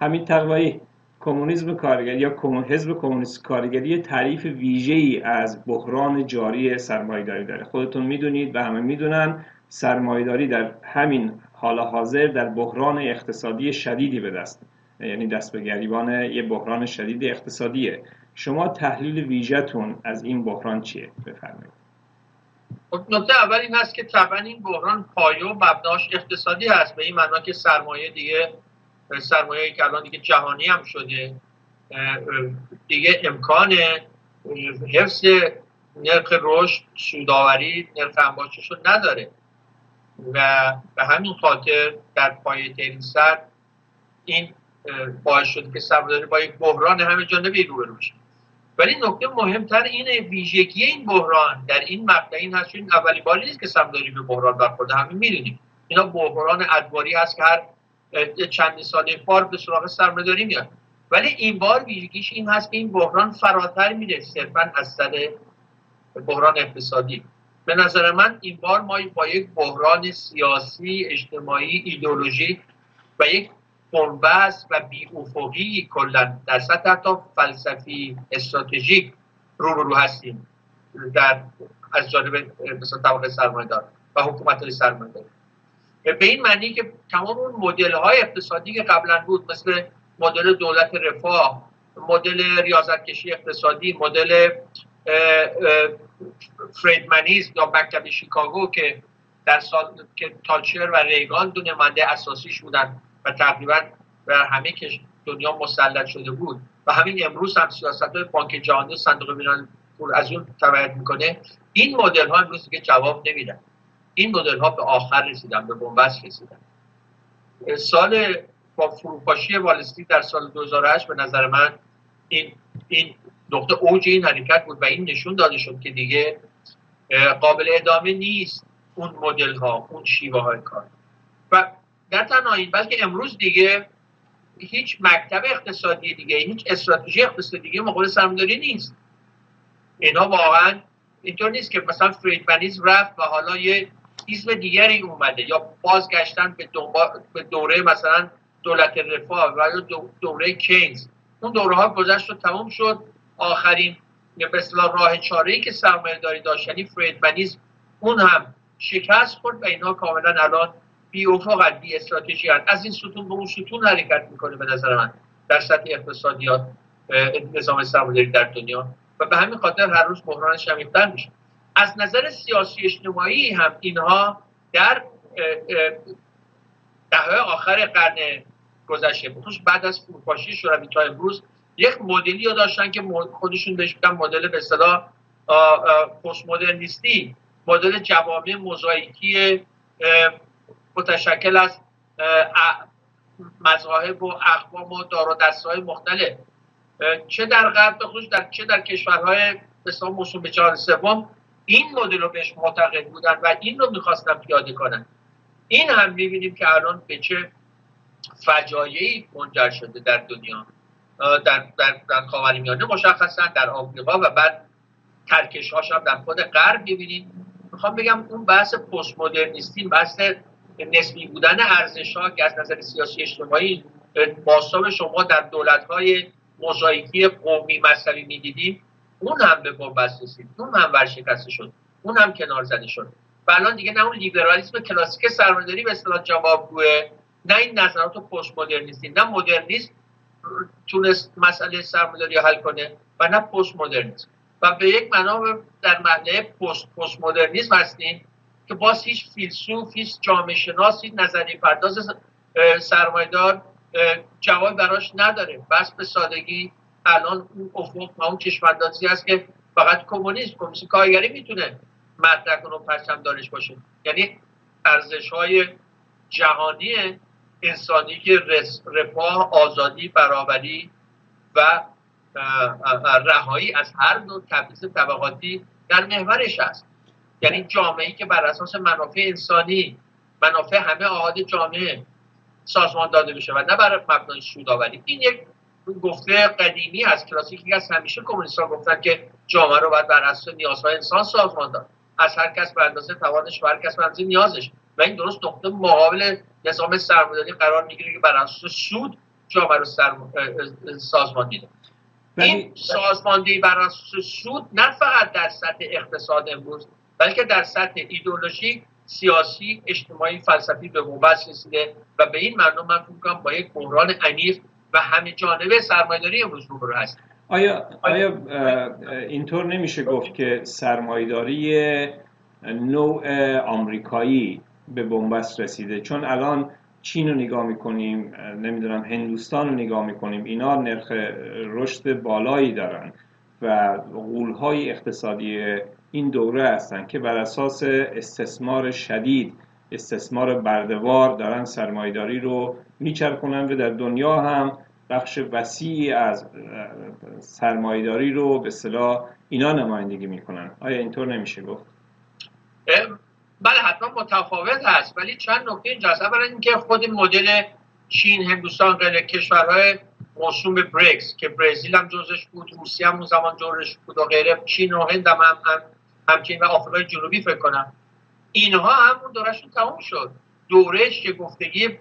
همین تقوایی کمونیسم کارگری یا حزب کمونیست کارگری تعریف ویژه ای از بحران جاری سرمایه‌داری داره. خودتون می‌دونید و همه می‌دونن سرمایه‌داری در همین حال حاضر در بحران اقتصادی شدیدی به دست یعنی دست به گریبان یه بحران شدید اقتصادیه. شما تحلیل ویژهتون از این بحران چیه؟ بفرمایید. خب، نکته اول این هست که طبعا این بحران پایه و مبناش اقتصادی هست. به این معنا که سرمایه دیگه سرمایه که الان دیگه جهانی هم شده دیگه امکان حفظ نرخ رشد سوداوری نرخ انباشتش رو نداره. و به همین خاطر در پایه ترین سر این باعث شده که سرمایه‌داری با یک بحران همه جانبه روبرو بشه. ولی نکته مهمتر اینه ویژگی این بحران در این مقطع این هست این اولی باری نیست که سرمایه‌داری به بحران برخورده همین می‌دونیم. اینا بحران ادواری هست که هر چند سال بار به سراغ سرمایه‌داری میاد ولی این بار ویژگیش این هست که این بحران فراتر میره صرفا از سر بحران اقتصادی. به نظر من این بار ما با یک بحران سیاسی اجتماعی ایدولوژی و یک بنبست و بی افقی کلا در سطح حتی فلسفی استراتژیک رو رو هستیم در از جانب مثلا طبقه سرمایه دار و حکومت های سرمایه دار به این معنی که تمام اون مدل های اقتصادی که قبلا بود مثل مدل دولت رفاه مدل ریاضتکشی اقتصادی مدل فریدمنیز یا مکتب شیکاگو که در سال که تالچر و ریگان دو نماینده اساسیش بودن و تقریبا بر همه که دنیا مسلط شده بود. و همین امروز هم سیاست های بانک جهانی صندوق میران پول از اون تبعیت می‌کنه. این مدل ها امروز دیگه جواب نمیدن. این مدل ها به آخر رسیدن به بنبست رسیدن. سال با فروپاشی والستی در سال 2008 به نظر من این این نقطه اوج این حرکت بود و این نشون داده شد که دیگه قابل ادامه نیست اون مدل ها اون شیوه های کار. و در تنها این بلکه امروز دیگه هیچ مکتب اقتصادی دیگه هیچ استراتژی اقتصادی دیگه مقابل سرمایه‌داری نیست. اینا واقعا اینطور نیست که مثلا فریدمنیز رفت و حالا یه اسم دیگری اومده یا بازگشتن به, به دوره مثلا دولت رفاه و دوره کینز. اون دوره ها گذشت و تمام شد. آخرین به اصطلاح راه چاره ای که سرمایه داری داشت یعنی فریدمنیز اون هم شکست خورد و اینها کاملا الان بی افق بی استراتژی از این ستون به اون ستون حرکت می‌کنه به نظر من. در سطح اقتصادیات نظام سرمایه‌داری در دنیا. و به همین خاطر هر روز بحران شمیفتر میشه. از نظر سیاسی اجتماعی هم اینها در دهه آخر قرن گذشته بخصوص بعد از فروپاشی شوروی تا امروز یک مدلی رو داشتن که خودشون بهش مدل به اصطلاح پست مدرنیستی مدل جوامع موزاییکی متشکل از مذاهب و اقوام و دار و های مختلف چه در غرب بخصوص در چه در کشورهای مثلا موسوم به سوم این مدل رو بهش معتقد بودن و این رو می‌خواستن پیاده کنن. این هم می‌بینیم که الان به چه فجایعی منجر شده در دنیا. در در در خاورمیانه مشخصا در آفریقا و بعد ترکش هاش هم در خود غرب ببینیم می‌خوام بگم اون بحث پست مدرنیستی بحث نسبی بودن ارزش ها که از نظر سیاسی اجتماعی باستاب شما در دولت های موزاییکی قومی مذهبی می‌دیدیم. اون هم به بنبست رسید. اون هم ورشکسته شد. اون هم کنار زده شد. و الان دیگه نه اون لیبرالیسم کلاسیک سرمایه‌داری به اصطلاح جوابگوه نه این نظرات پست مدرنیستی نه مدرنیسم تونست مسئله سرمایه‌داری حل کنه و نه پست مدرنیسم و به یک معنا در معنی پست پست مدرنیسم هستیم که باز هیچ فیلسوف هیچ جامعه شناس هیچ نظری پرداز سرمایدار جواب براش نداره. بس به سادگی الان اون افق و اون چشماندازی هست که فقط کمونیسم کمونیسم کارگری می‌تونه مطرح کنه و پرچم دارش باشه. یعنی ارزش های جهانی انسانی که رفاه آزادی برابری و رهایی از هر نوع تبعیض طبقاتی در محورش است یعنی جامعه که بر اساس منافع انسانی منافع همه آهاد جامعه سازمان داده بشه و نه بر مبنای سودآوری. این یک گفته قدیمی از کلاسیکی از همیشه کمونیستان گفتن که جامعه رو باید بر اساس نیازهای انسان سازمان داد. از هر کس به اندازه توانش و هر کس به نیازش. و این درست نقطه مقابل نظام سرمایه‌داری قرار می‌گیره که بر اساس سود جامعه رو سازماندهی این سازماندهی بر اساس سود نه فقط در سطح اقتصاد امروز بلکه در سطح ایدولوژی سیاسی اجتماعی فلسفی به موبت رسیده و به این معنی من فکر با یک بحران عمیق و همه جانبه سرمایه‌داری امروز روبرو هست. آیا آیا اینطور نمیشه گفت که سرمایه‌داری نوع آمریکایی به بنبست رسیده؟ چون الان چین رو نگاه می‌کنیم نمی‌دونم هندوستان رو نگاه می‌کنیم اینا نرخ رشد بالایی دارن و غولهای اقتصادی این دوره هستن که بر اساس استثمار شدید استثمار بردوار دارن سرمایداری رو میچرخونن و در دنیا هم بخش وسیعی از سرمایداری رو به صلاح اینا نمایندگی می‌کنن. آیا اینطور نمیشه گفت؟ بله حتما متفاوت هست ولی چند نکته اینجا هست. برای اینکه خود مدل چین هندوستان غیر کشورهای موسوم به بریکس که برزیل هم جزش بود روسیه هم اون زمان جزش بود و غیره چین و هند هم, هم همچنین و آفریقای جنوبی فکر کنم. اینها همون دورشون تمام شد. دوره گفتگی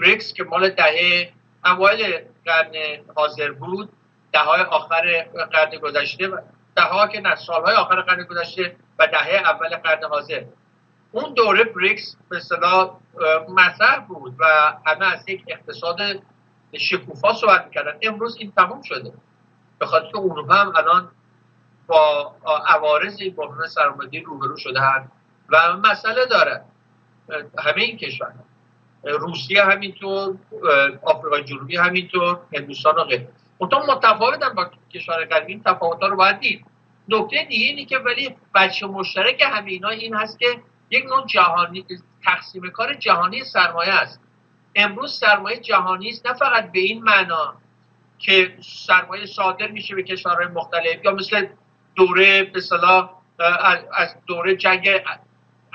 بریکس که مال دهه اوایل قرن حاضر بود دههای آخر قرن گذشته دهها که نه سالهای آخر قرن گذشته و دهه اول قرن حاضر. اون دوره بریکس به اصطلاح مطرح بود و همه از یک اقتصاد شکوفا صحبت می‌کردن. امروز این تموم شده. به خاطر که اروپا هم الان با عوارض این بحران سرمایه‌داری روبرو شدن و مسئله داره. همه این کشور. روسیه همینطور آفریقای جنوبی همینطور هندوستان و غیره. اونطور متفاوتن با کشور غربی این تفاوت‌ها رو باید دید. نکته دیگه اینه که ولی بچه مشترک همه اینا این هست که یک نوع جهانی تقسیم کار جهانی سرمایه است. امروز سرمایه جهانی است نه فقط به این معنا که سرمایه صادر میشه به کشورهای مختلف یا مثل دوره به از دوره جنگ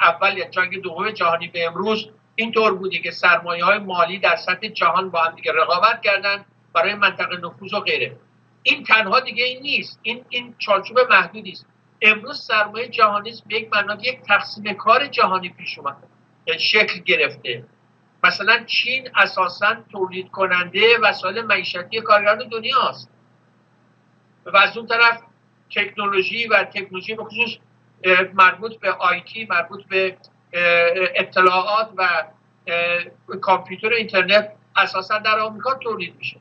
اول یا جنگ دوم جهانی به امروز اینطور بوده که سرمایه های مالی در سطح جهان با هم دیگه رقابت کردن برای منطقه نفوذ و غیره. این تنها دیگه این نیست. این این چارچوب محدودی است. امروز سرمایه جهانی به یک معنا یک تقسیم کار جهانی پیش اومده. یعنی شکل گرفته. مثلا چین اساسا تولید کننده وسایل معیشتی کارگران دنیاست و از اون طرف تکنولوژی و تکنولوژی به خصوص مربوط به آیتی مربوط به اطلاعات و کامپیوتر اینترنت اساسا در آمریکا تولید میشه.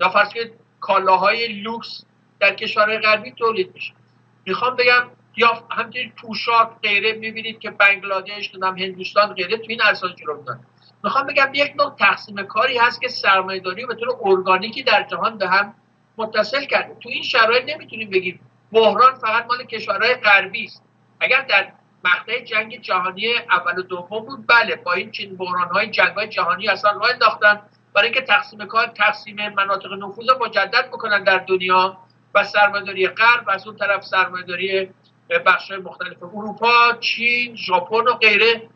یا فرض که کالاهای لوکس در کشورهای غربی تولید میشه. می‌خوام بگم یا همچنین پوشاک غیره می‌بینید که بنگلادش دونم هندوستان غیره تو این اساس جلو می‌خوام بگم یک نوع تقسیم کاری هست که سرمایه‌داری به طور ارگانیکی در جهان به هم متصل کرده. تو این شرایط نمی‌تونیم بگیم بحران فقط مال کشورهای غربی است. اگر در مقطع جنگ جهانی اول و دوم بود بله با این چین بحران های جنگ های جهانی اصلا راه انداختن. برای اینکه تقسیم کار تقسیم مناطق نفوذ مجدد بکنن در دنیا و سرمایه‌داری غرب و از اون طرف سرمایه‌داری بخش مختلف اروپا چین ژاپن و غیره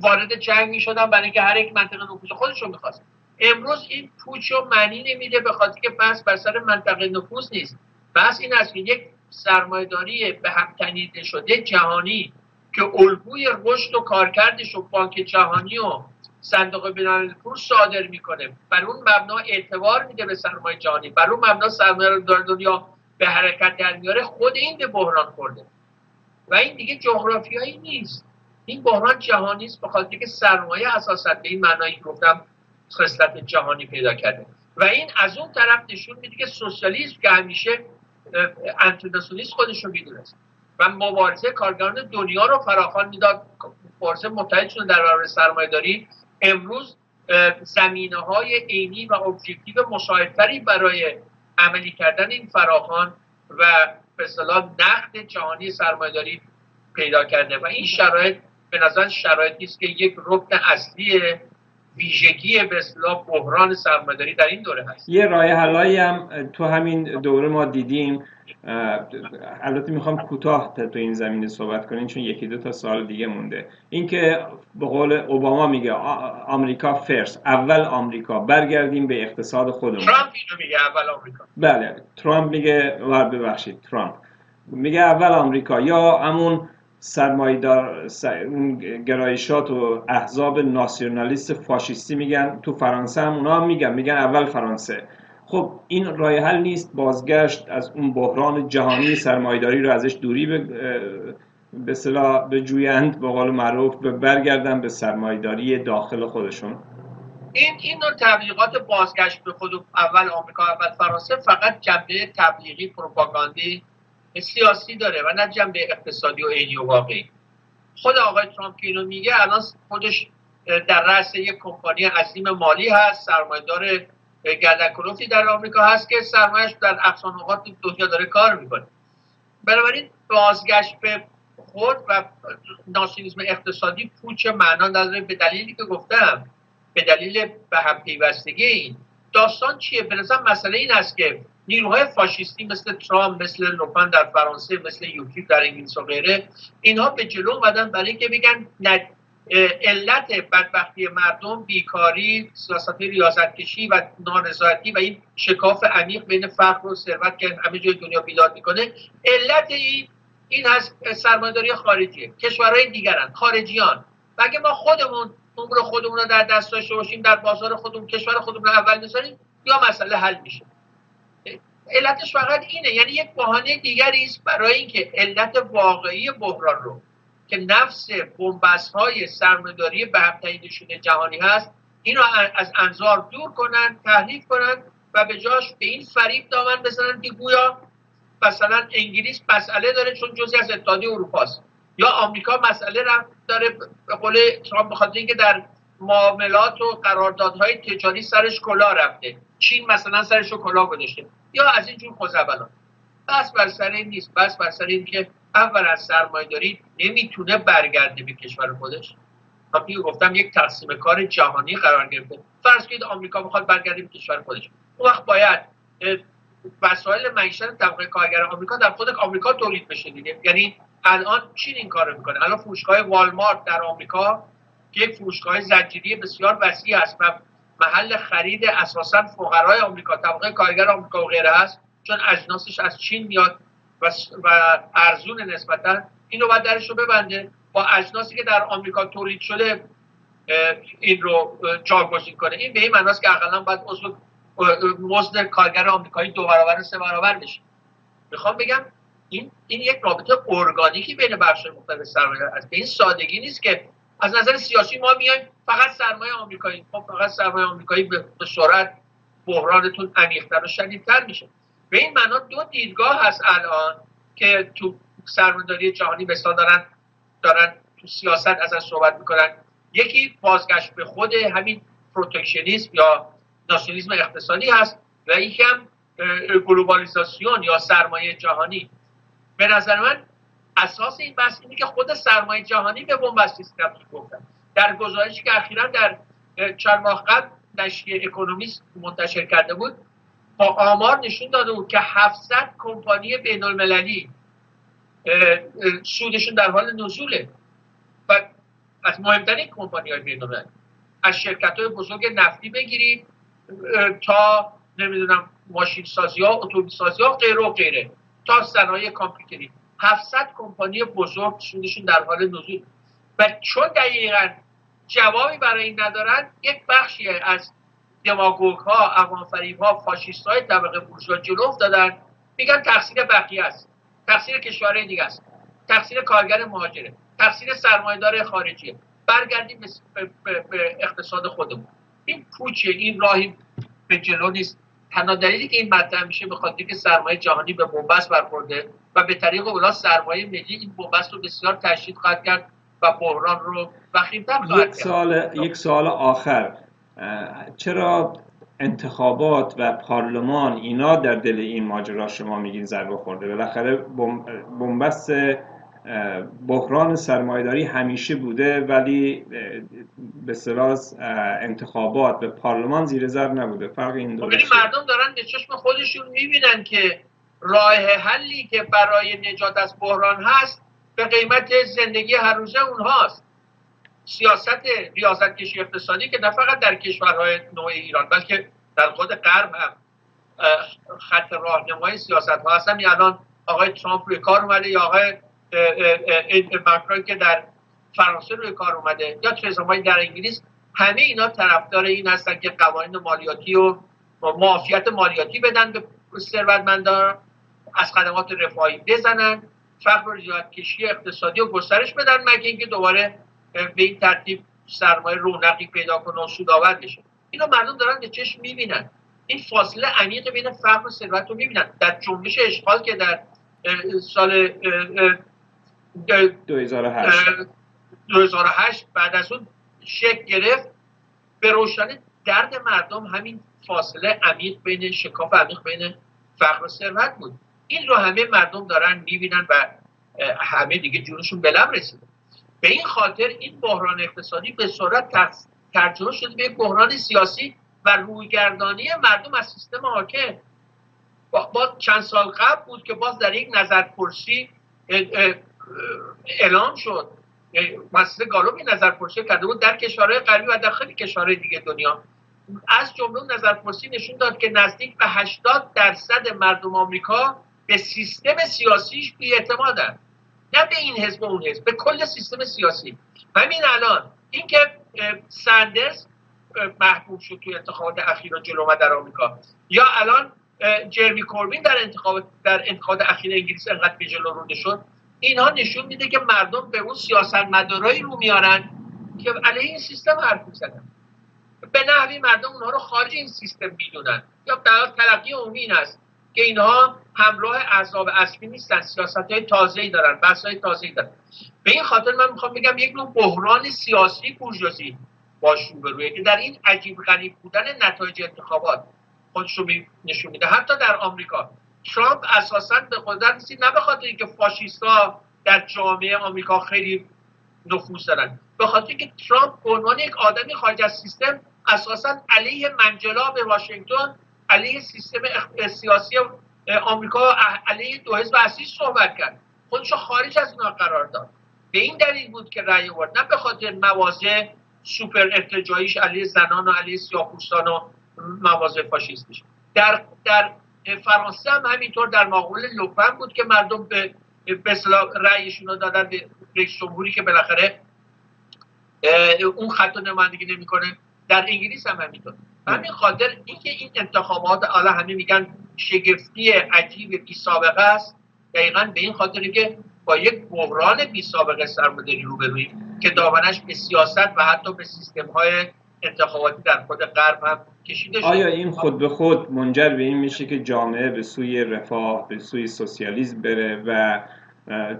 وارد جنگ می شدن برای اینکه هر یک منطقه نفوذ خودشون می‌خواست. امروز این پوچ و معنی نمیده به خاطر که بس بر سر منطقه نفوذ نیست. بس این است که یک سرمایهداری به هم تنیده شده جهانی که الگوی رشد و کارکردش و بانک جهانی و صندوق بینالمللی پول صادر می‌کنه. بر اون مبنا اعتبار میده به سرمایه جهانی. بر اون مبنا سرمایه در دنیا به حرکت در میاره خود این به بحران خورده. و این دیگه جغرافیایی نیست. این بحران جهانی است بخاطر که سرمایه اساسا به این معنایی گفتم خصلت جهانی پیدا کرده. و این از اون طرف نشون میده که سوسیالیسم که همیشه انترناسیونالیسم خودش رو می‌دونست. و مبارزه کارگران دنیا رو فراخوان می‌داد. مبارزه متحد شده در برابر سرمایه داری. امروز زمینه های عینی و ابجکتیو مساعدتری برای عملی کردن این فراخان و به اصطلاح نقد جهانی سرمایهداری پیدا کرده. و این شرایط به نظر شرایطی است که یک رکن اصلی ویژگی به اصطلاح بحران سرمایه‌داری در این دوره هست. یه راه حلایی هم تو همین دوره ما دیدیم. البته می‌خوام کوتاه تو این زمینه صحبت کنیم چون یکی دو تا سال دیگه مونده. اینکه به قول اوباما میگه آمریکا فرست اول آمریکا. برگردیم به اقتصاد خودمون. ترامپ اینو میگه اول آمریکا. بله ترامپ میگه ببخشید ترامپ. میگه اول آمریکا. یا همون سرمایدار گرایشات و احزاب ناسیونالیست فاشیستی میگن. تو فرانسه هم اونا میگن. میگن اول فرانسه. خب این راه حل نیست. بازگشت از اون بحران جهانی سرمایداری رو ازش دوری به به صلاح به جویند به قول معروف به برگردن به سرمایداری داخل خودشون. این این نوع تبلیغات بازگشت به خود اول آمریکا اول فرانسه فقط جنبه تبلیغی پروپاگاندی سیاسی داره و نه جنبه اقتصادی و عینی و واقعی. خود آقای ترامپ که اینو میگه الان خودش در رأس یک کمپانی عظیم مالی هست سرمایه‌دار گردنکلفتی در آمریکا هست که سرمایهش در اقصا نقاط دنیا داره کار می‌کنه. بنابراین بازگشت به خود و ناسیونیسم اقتصادی پوچ معنا نداره به دلیلی که گفتم. به دلیل به هم پیوستگی این. داستان چیه؟ به مسئله این است که نیروهای فاشیستی مثل ترامپ مثل لوپن در فرانسه مثل یوکیپ در انگلیس و غیره اینها به جلو اومدن برای اینکه بگن علت بدبختی مردم بیکاری سیاست ریاضتکشی و نارضایتی و این شکاف عمیق بین فقر و ثروت که همه جای دنیا بیداد می‌کنه علت این این هست سرمایه‌داری خارجیه کشورهای دیگرن خارجیان. و اگه ما خودمون امور خودمون رو در دست داشته باشیم در بازار خودمون کشور خودمون رو اول بذاریم یا مسئله حل میشه؟ علتش فقط اینه. یعنی یک بهانه دیگری است برای اینکه علت واقعی بحران رو که نفس بنبست های سرمایه‌داری به هم جهانی هست اینو از انظار دور کنن تحریف کنن و به جاش به این فریب دامن بزنن که گویا مثلا انگلیس مسئله داره چون جزی از اتحادیه اروپا یا آمریکا مسئله را داره به قول ترامپ بخاطر اینکه در معاملات و قراردادهای تجاری سرش کلا رفته. چین مثلا سرش رو کلا گذاشته. یا از این جور خوزبلان بس بر سر این نیست. بس بر سر این که اول از سرمایه داری نمی‌تونه برگرده به کشور خودش. همین گفتم یک تقسیم کار جهانی قرار گرفته. فرض کنید آمریکا می‌خواد برگرده به کشور خودش. اون وقت باید وسایل معیشت طبقه کارگر آمریکا در خود آمریکا تولید بشه دیگه. یعنی الان چین این کارو می‌کنه. الان فروشگاه والمارت در آمریکا که یک فروشگاه زنجیری بسیار وسیع است و محل خرید اساسا فقرای آمریکا طبقه کارگر آمریکا و غیره است چون اجناسش از چین میاد و, و ارزون نسبتا اینو باید درش رو ببنده. با اجناسی که در آمریکا تولید شده این رو جاگزین کنه. این به این معناست که اقلا باید مزد کارگر آمریکایی دو برابر سه برابر بشه. می‌خوام بگم این این یک رابطه ارگانیکی بین بخش مختلف سرمایه است. به این سادگی نیست که از نظر سیاسی ما میایم فقط سرمایه آمریکایی. خب فقط سرمایه آمریکایی به سرعت بحرانتون عمیق‌تر و شدیدتر میشه. به این معنا دو دیدگاه هست الان که تو سرمایه‌داری جهانی به دارن دارن تو سیاست ازش صحبت می‌کنن. یکی بازگشت به خود همین پروتکشنیسم یا ناسیونالیسم اقتصادی هست و یکی هم گلوبالیزاسیون یا سرمایه جهانی. به نظر من اساس این بحث اینه که خود سرمایه جهانی به بنبستی تبدیل گفتن در گزارشی که اخیرا در چند ماه قبل نشریه اکونومیست منتشر کرده بود با آمار نشون داده بود که 700 کمپانی بین المللی سودشون در حال نزوله. و از مهمترین کمپانی های بین المللی از شرکت های بزرگ نفتی بگیرید تا نمی‌دونم ماشین سازی ها اتومبیل سازی ها غیره و غیره. تا صنایع کامپیوتری. 700 کمپانی بزرگ سودشون در حال نزول. و چون دقیقا جوابی برای این ندارن یک بخشی از دماغوک ها عوام فریب ها فاشیست های طبقه بورژوا جلو افتادن. میگن تقصیر بقیه است. تقصیر کشورهای دیگه است. تقصیر کارگر مهاجره. تقصیر سرمایهدار خارجیه. برگردیم به اقتصاد خودمون. این پوچه این راهی به جلو نیست. تنها دلیلی که این مطرح میشه به خاطر که سرمایه جهانی به بنبست برخورده و به طریق اولا سرمایه ملی این بنبست رو بسیار تشدید خواهد کرد و بحران رو وخیمتر خواهد یک سال یک سال آخر. چرا انتخابات و پارلمان اینا در دل این ماجرا شما میگین ضربه خورده؟ بالاخره بنبست بحران سرمایداری همیشه بوده ولی به سراز انتخابات به پارلمان زیر زر نبوده. فرق این دو خب، مردم دارن به چشم خودشون می‌بینن که راه حلی که برای نجات از بحران هست به قیمت زندگی هر روزه اونهاست. سیاست ریاضت کشی اقتصادی که نه فقط در کشورهای نوع ایران بلکه در خود غرب هم خط راهنمای سیاست ها هستن الان آقای ترامپ روی کار اومده یا آقای مکرون که در فرانسه روی کار اومده یا ترزا در انگلیس همه اینا طرفدار این هستن که قوانین مالیاتی و معافیت مالیاتی بدن به ثروتمندان. از خدمات رفاهی بزنن فقر و کشی اقتصادی و گسترش بدن مگه اینکه دوباره به این ترتیب سرمایه رونقی پیدا کنه و سودآور بشه. اینو مردم دارن به چشم می‌بینن. این فاصله عمیق بین فقر و ثروت رو می‌بینن. در جنبش اشغال که در سال 2008 2008 بعد از اون شکل گرفت. به روشنی درد مردم همین فاصله عمیق بین شکاف عمیق بین فقر و ثروت بود. این رو همه مردم دارن می‌بینن و همه دیگه جونشون به لب رسیده. به این خاطر این بحران اقتصادی به صورت ترجمه شده به بحران سیاسی و رویگردانی مردم از سیستم حاکم. با چند سال قبل بود که باز در یک نظرپرسی اعلام شد. مسئله گالوب نظرپرسی کرده بود در کشورهای غربی و در خیلی کشورهای دیگه دنیا. از جمله نظرپرسی نشون داد که نزدیک به 80 درصد مردم آمریکا به سیستم سیاسیش بیاعتمادن. نه به این حزب و اون حزب به کل سیستم سیاسی. همین الان اینکه سندرز محبوب شد توی انتخابات اخیر جلو در آمریکا. یا الان جرمی کوربین در انتخابات در انتخابات اخیر انگلیس انقدر به جلو رونده شد. اینها نشون میده که مردم به اون سیاستمدارایی رو میارن که علیه این سیستم حرف می‌زنن. به نحوی مردم اونها رو خارج این سیستم می‌دونن. یا در تلقی عمومی این است که اینها همراه احزاب اصلی نیستن سیاست های تازه ای دارن بحث های تازه ای دارن. به این خاطر من می‌خوام بگم یک نوع بحران سیاسی بورژوازی باش روبرویه که در این عجیب غریب بودن نتایج انتخابات خودش رو نشون میده. حتی در آمریکا ترامپ اساسا به قدرت رسید نه به اینکه فاشیستا در جامعه آمریکا خیلی نفوذ دارن به خاطر اینکه ترامپ به عنوان یک آدمی خارج از سیستم اساسا علیه منجلاب واشنگتن علیه سیستم سیاسی آمریکا علیه دو حزب اصلی صحبت کرد. خودش خارج از اینا قرار داد. به این دلیل بود که رأی آورد. نه به خاطر مواضع سوپر ارتجاعیش علیه زنان و علیه سیاه‌پوستان و مواضع فاشیستیش. در در فرانسه هم همینطور در مقابل لوپن بود که مردم به به رأیشون رو دادن به رئیس جمهوری که بالاخره اون خط نمایندگی نمی‌کنه. در انگلیس هم همینطور. همین خاطر اینکه این انتخابات حالا همه میگن شگفتی عجیب بی سابقه است دقیقا به این خاطر که با یک بحران بی سابقه سرمایه‌داری روبرویم که دامنش به سیاست و حتی به سیستم های انتخاباتی در خود غرب هم کشیده شده. آیا این خود به خود منجر به این میشه که جامعه به سوی رفاه به سوی سوسیالیسم بره و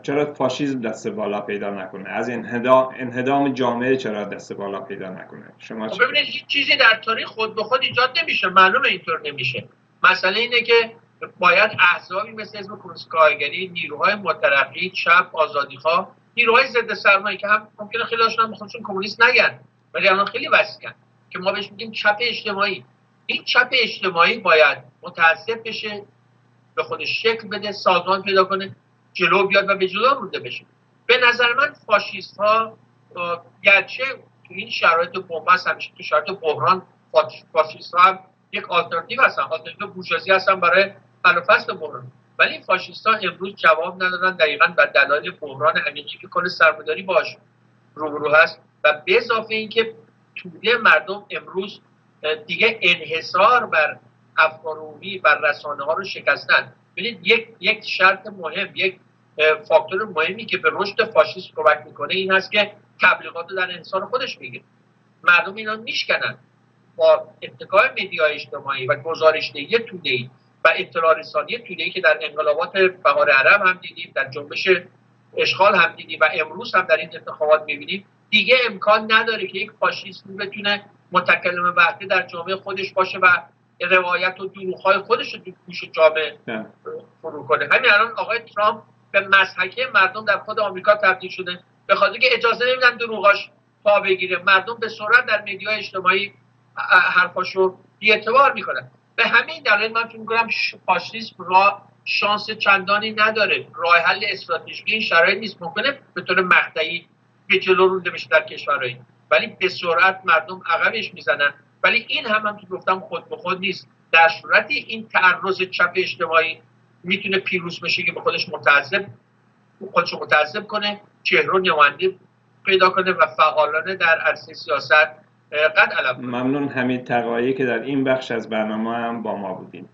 چرا فاشیسم دست بالا پیدا نکنه؟ از انهدام جامعه چرا دست بالا پیدا نکنه؟ شما خب ببینید هیچ چیزی در تاریخ خود به خود ایجاد نمیشه. معلومه اینطور نمیشه. مسئله اینه که باید احزابی مثل حزب کارگری نیروهای مترقی چپ آزادیخواه نیروهای ضد سرمایه که هم ممکنه خیلی هم خودشون کمونیست نگن ولی الان خیلی وسیعن. که ما بهش میگیم چپ اجتماعی. این چپ اجتماعی باید متاسف بشه به خودش شکل بده سازمان پیدا کنه. جلو بیاد و به جلو بشه. به نظر من فاشیست ها گرچه تو این شرایط بنبست همیشه تو شرایط بحران فاشیست ها هم یک آلترناتیو هستن. آلترناتیو بورژوازی هستن برای فصل بحران. ولی فاشیست ها امروز جواب ندادن دقیقا و دلایل بحران عمیقی که کل سرمایه‌داری باش روبرو هست. و به اضافه اینکه توده مردم امروز دیگه انحصار بر افکار بر رسانه ها رو شکستن. ببینید یک یک شرط مهم یک فاکتور مهمی که به رشد فاشیسم کمک می‌کنه این هست که تبلیغات در انسان خودش میگه مردم اینا میشکنن. با اتکای مدیای اجتماعی و گزارشدهی توده‌ای و اطلاع رسانی توده‌ای که در انقلابات بهار عرب هم دیدیم در جنبش اشغال هم دیدیم و امروز هم در این انتخابات می‌بینیم دیگه امکان نداره که یک فاشیسم بتونه متکلم وحده در جامعه خودش باشه و روایت و دروغ‌های خودش رو گوش جامعه فرو کنه. همین الان آقای ترامپ به مسحکه مردم در خود آمریکا تبدیل شده. به خاطر که اجازه نمیدن دروغاش پا بگیره. مردم به سرعت در مدیای اجتماعی حرفاشو بیاعتبار می‌کنن. به همین دلیل من فکر می‌کنم فاشیسم را شانس چندانی نداره. راه حل استراتژیکی این شرایط نیست. ممکنه به طور مقطعی به جلو رونده بشه در کشورهایی. ولی به سرعت مردم عقبش می‌زنن. ولی این هم هم که گفتم خود به خود نیست. در صورتی این تعرض چپ اجتماعی می‌تونه پیروز بشه که به خودش متعذب خودشو متعذب کنه چهره نماینده پیدا کنه و فعالانه در عرصه سیاست قد علم ممنون حمید تقایی که در این بخش از برنامه هم با ما بودیم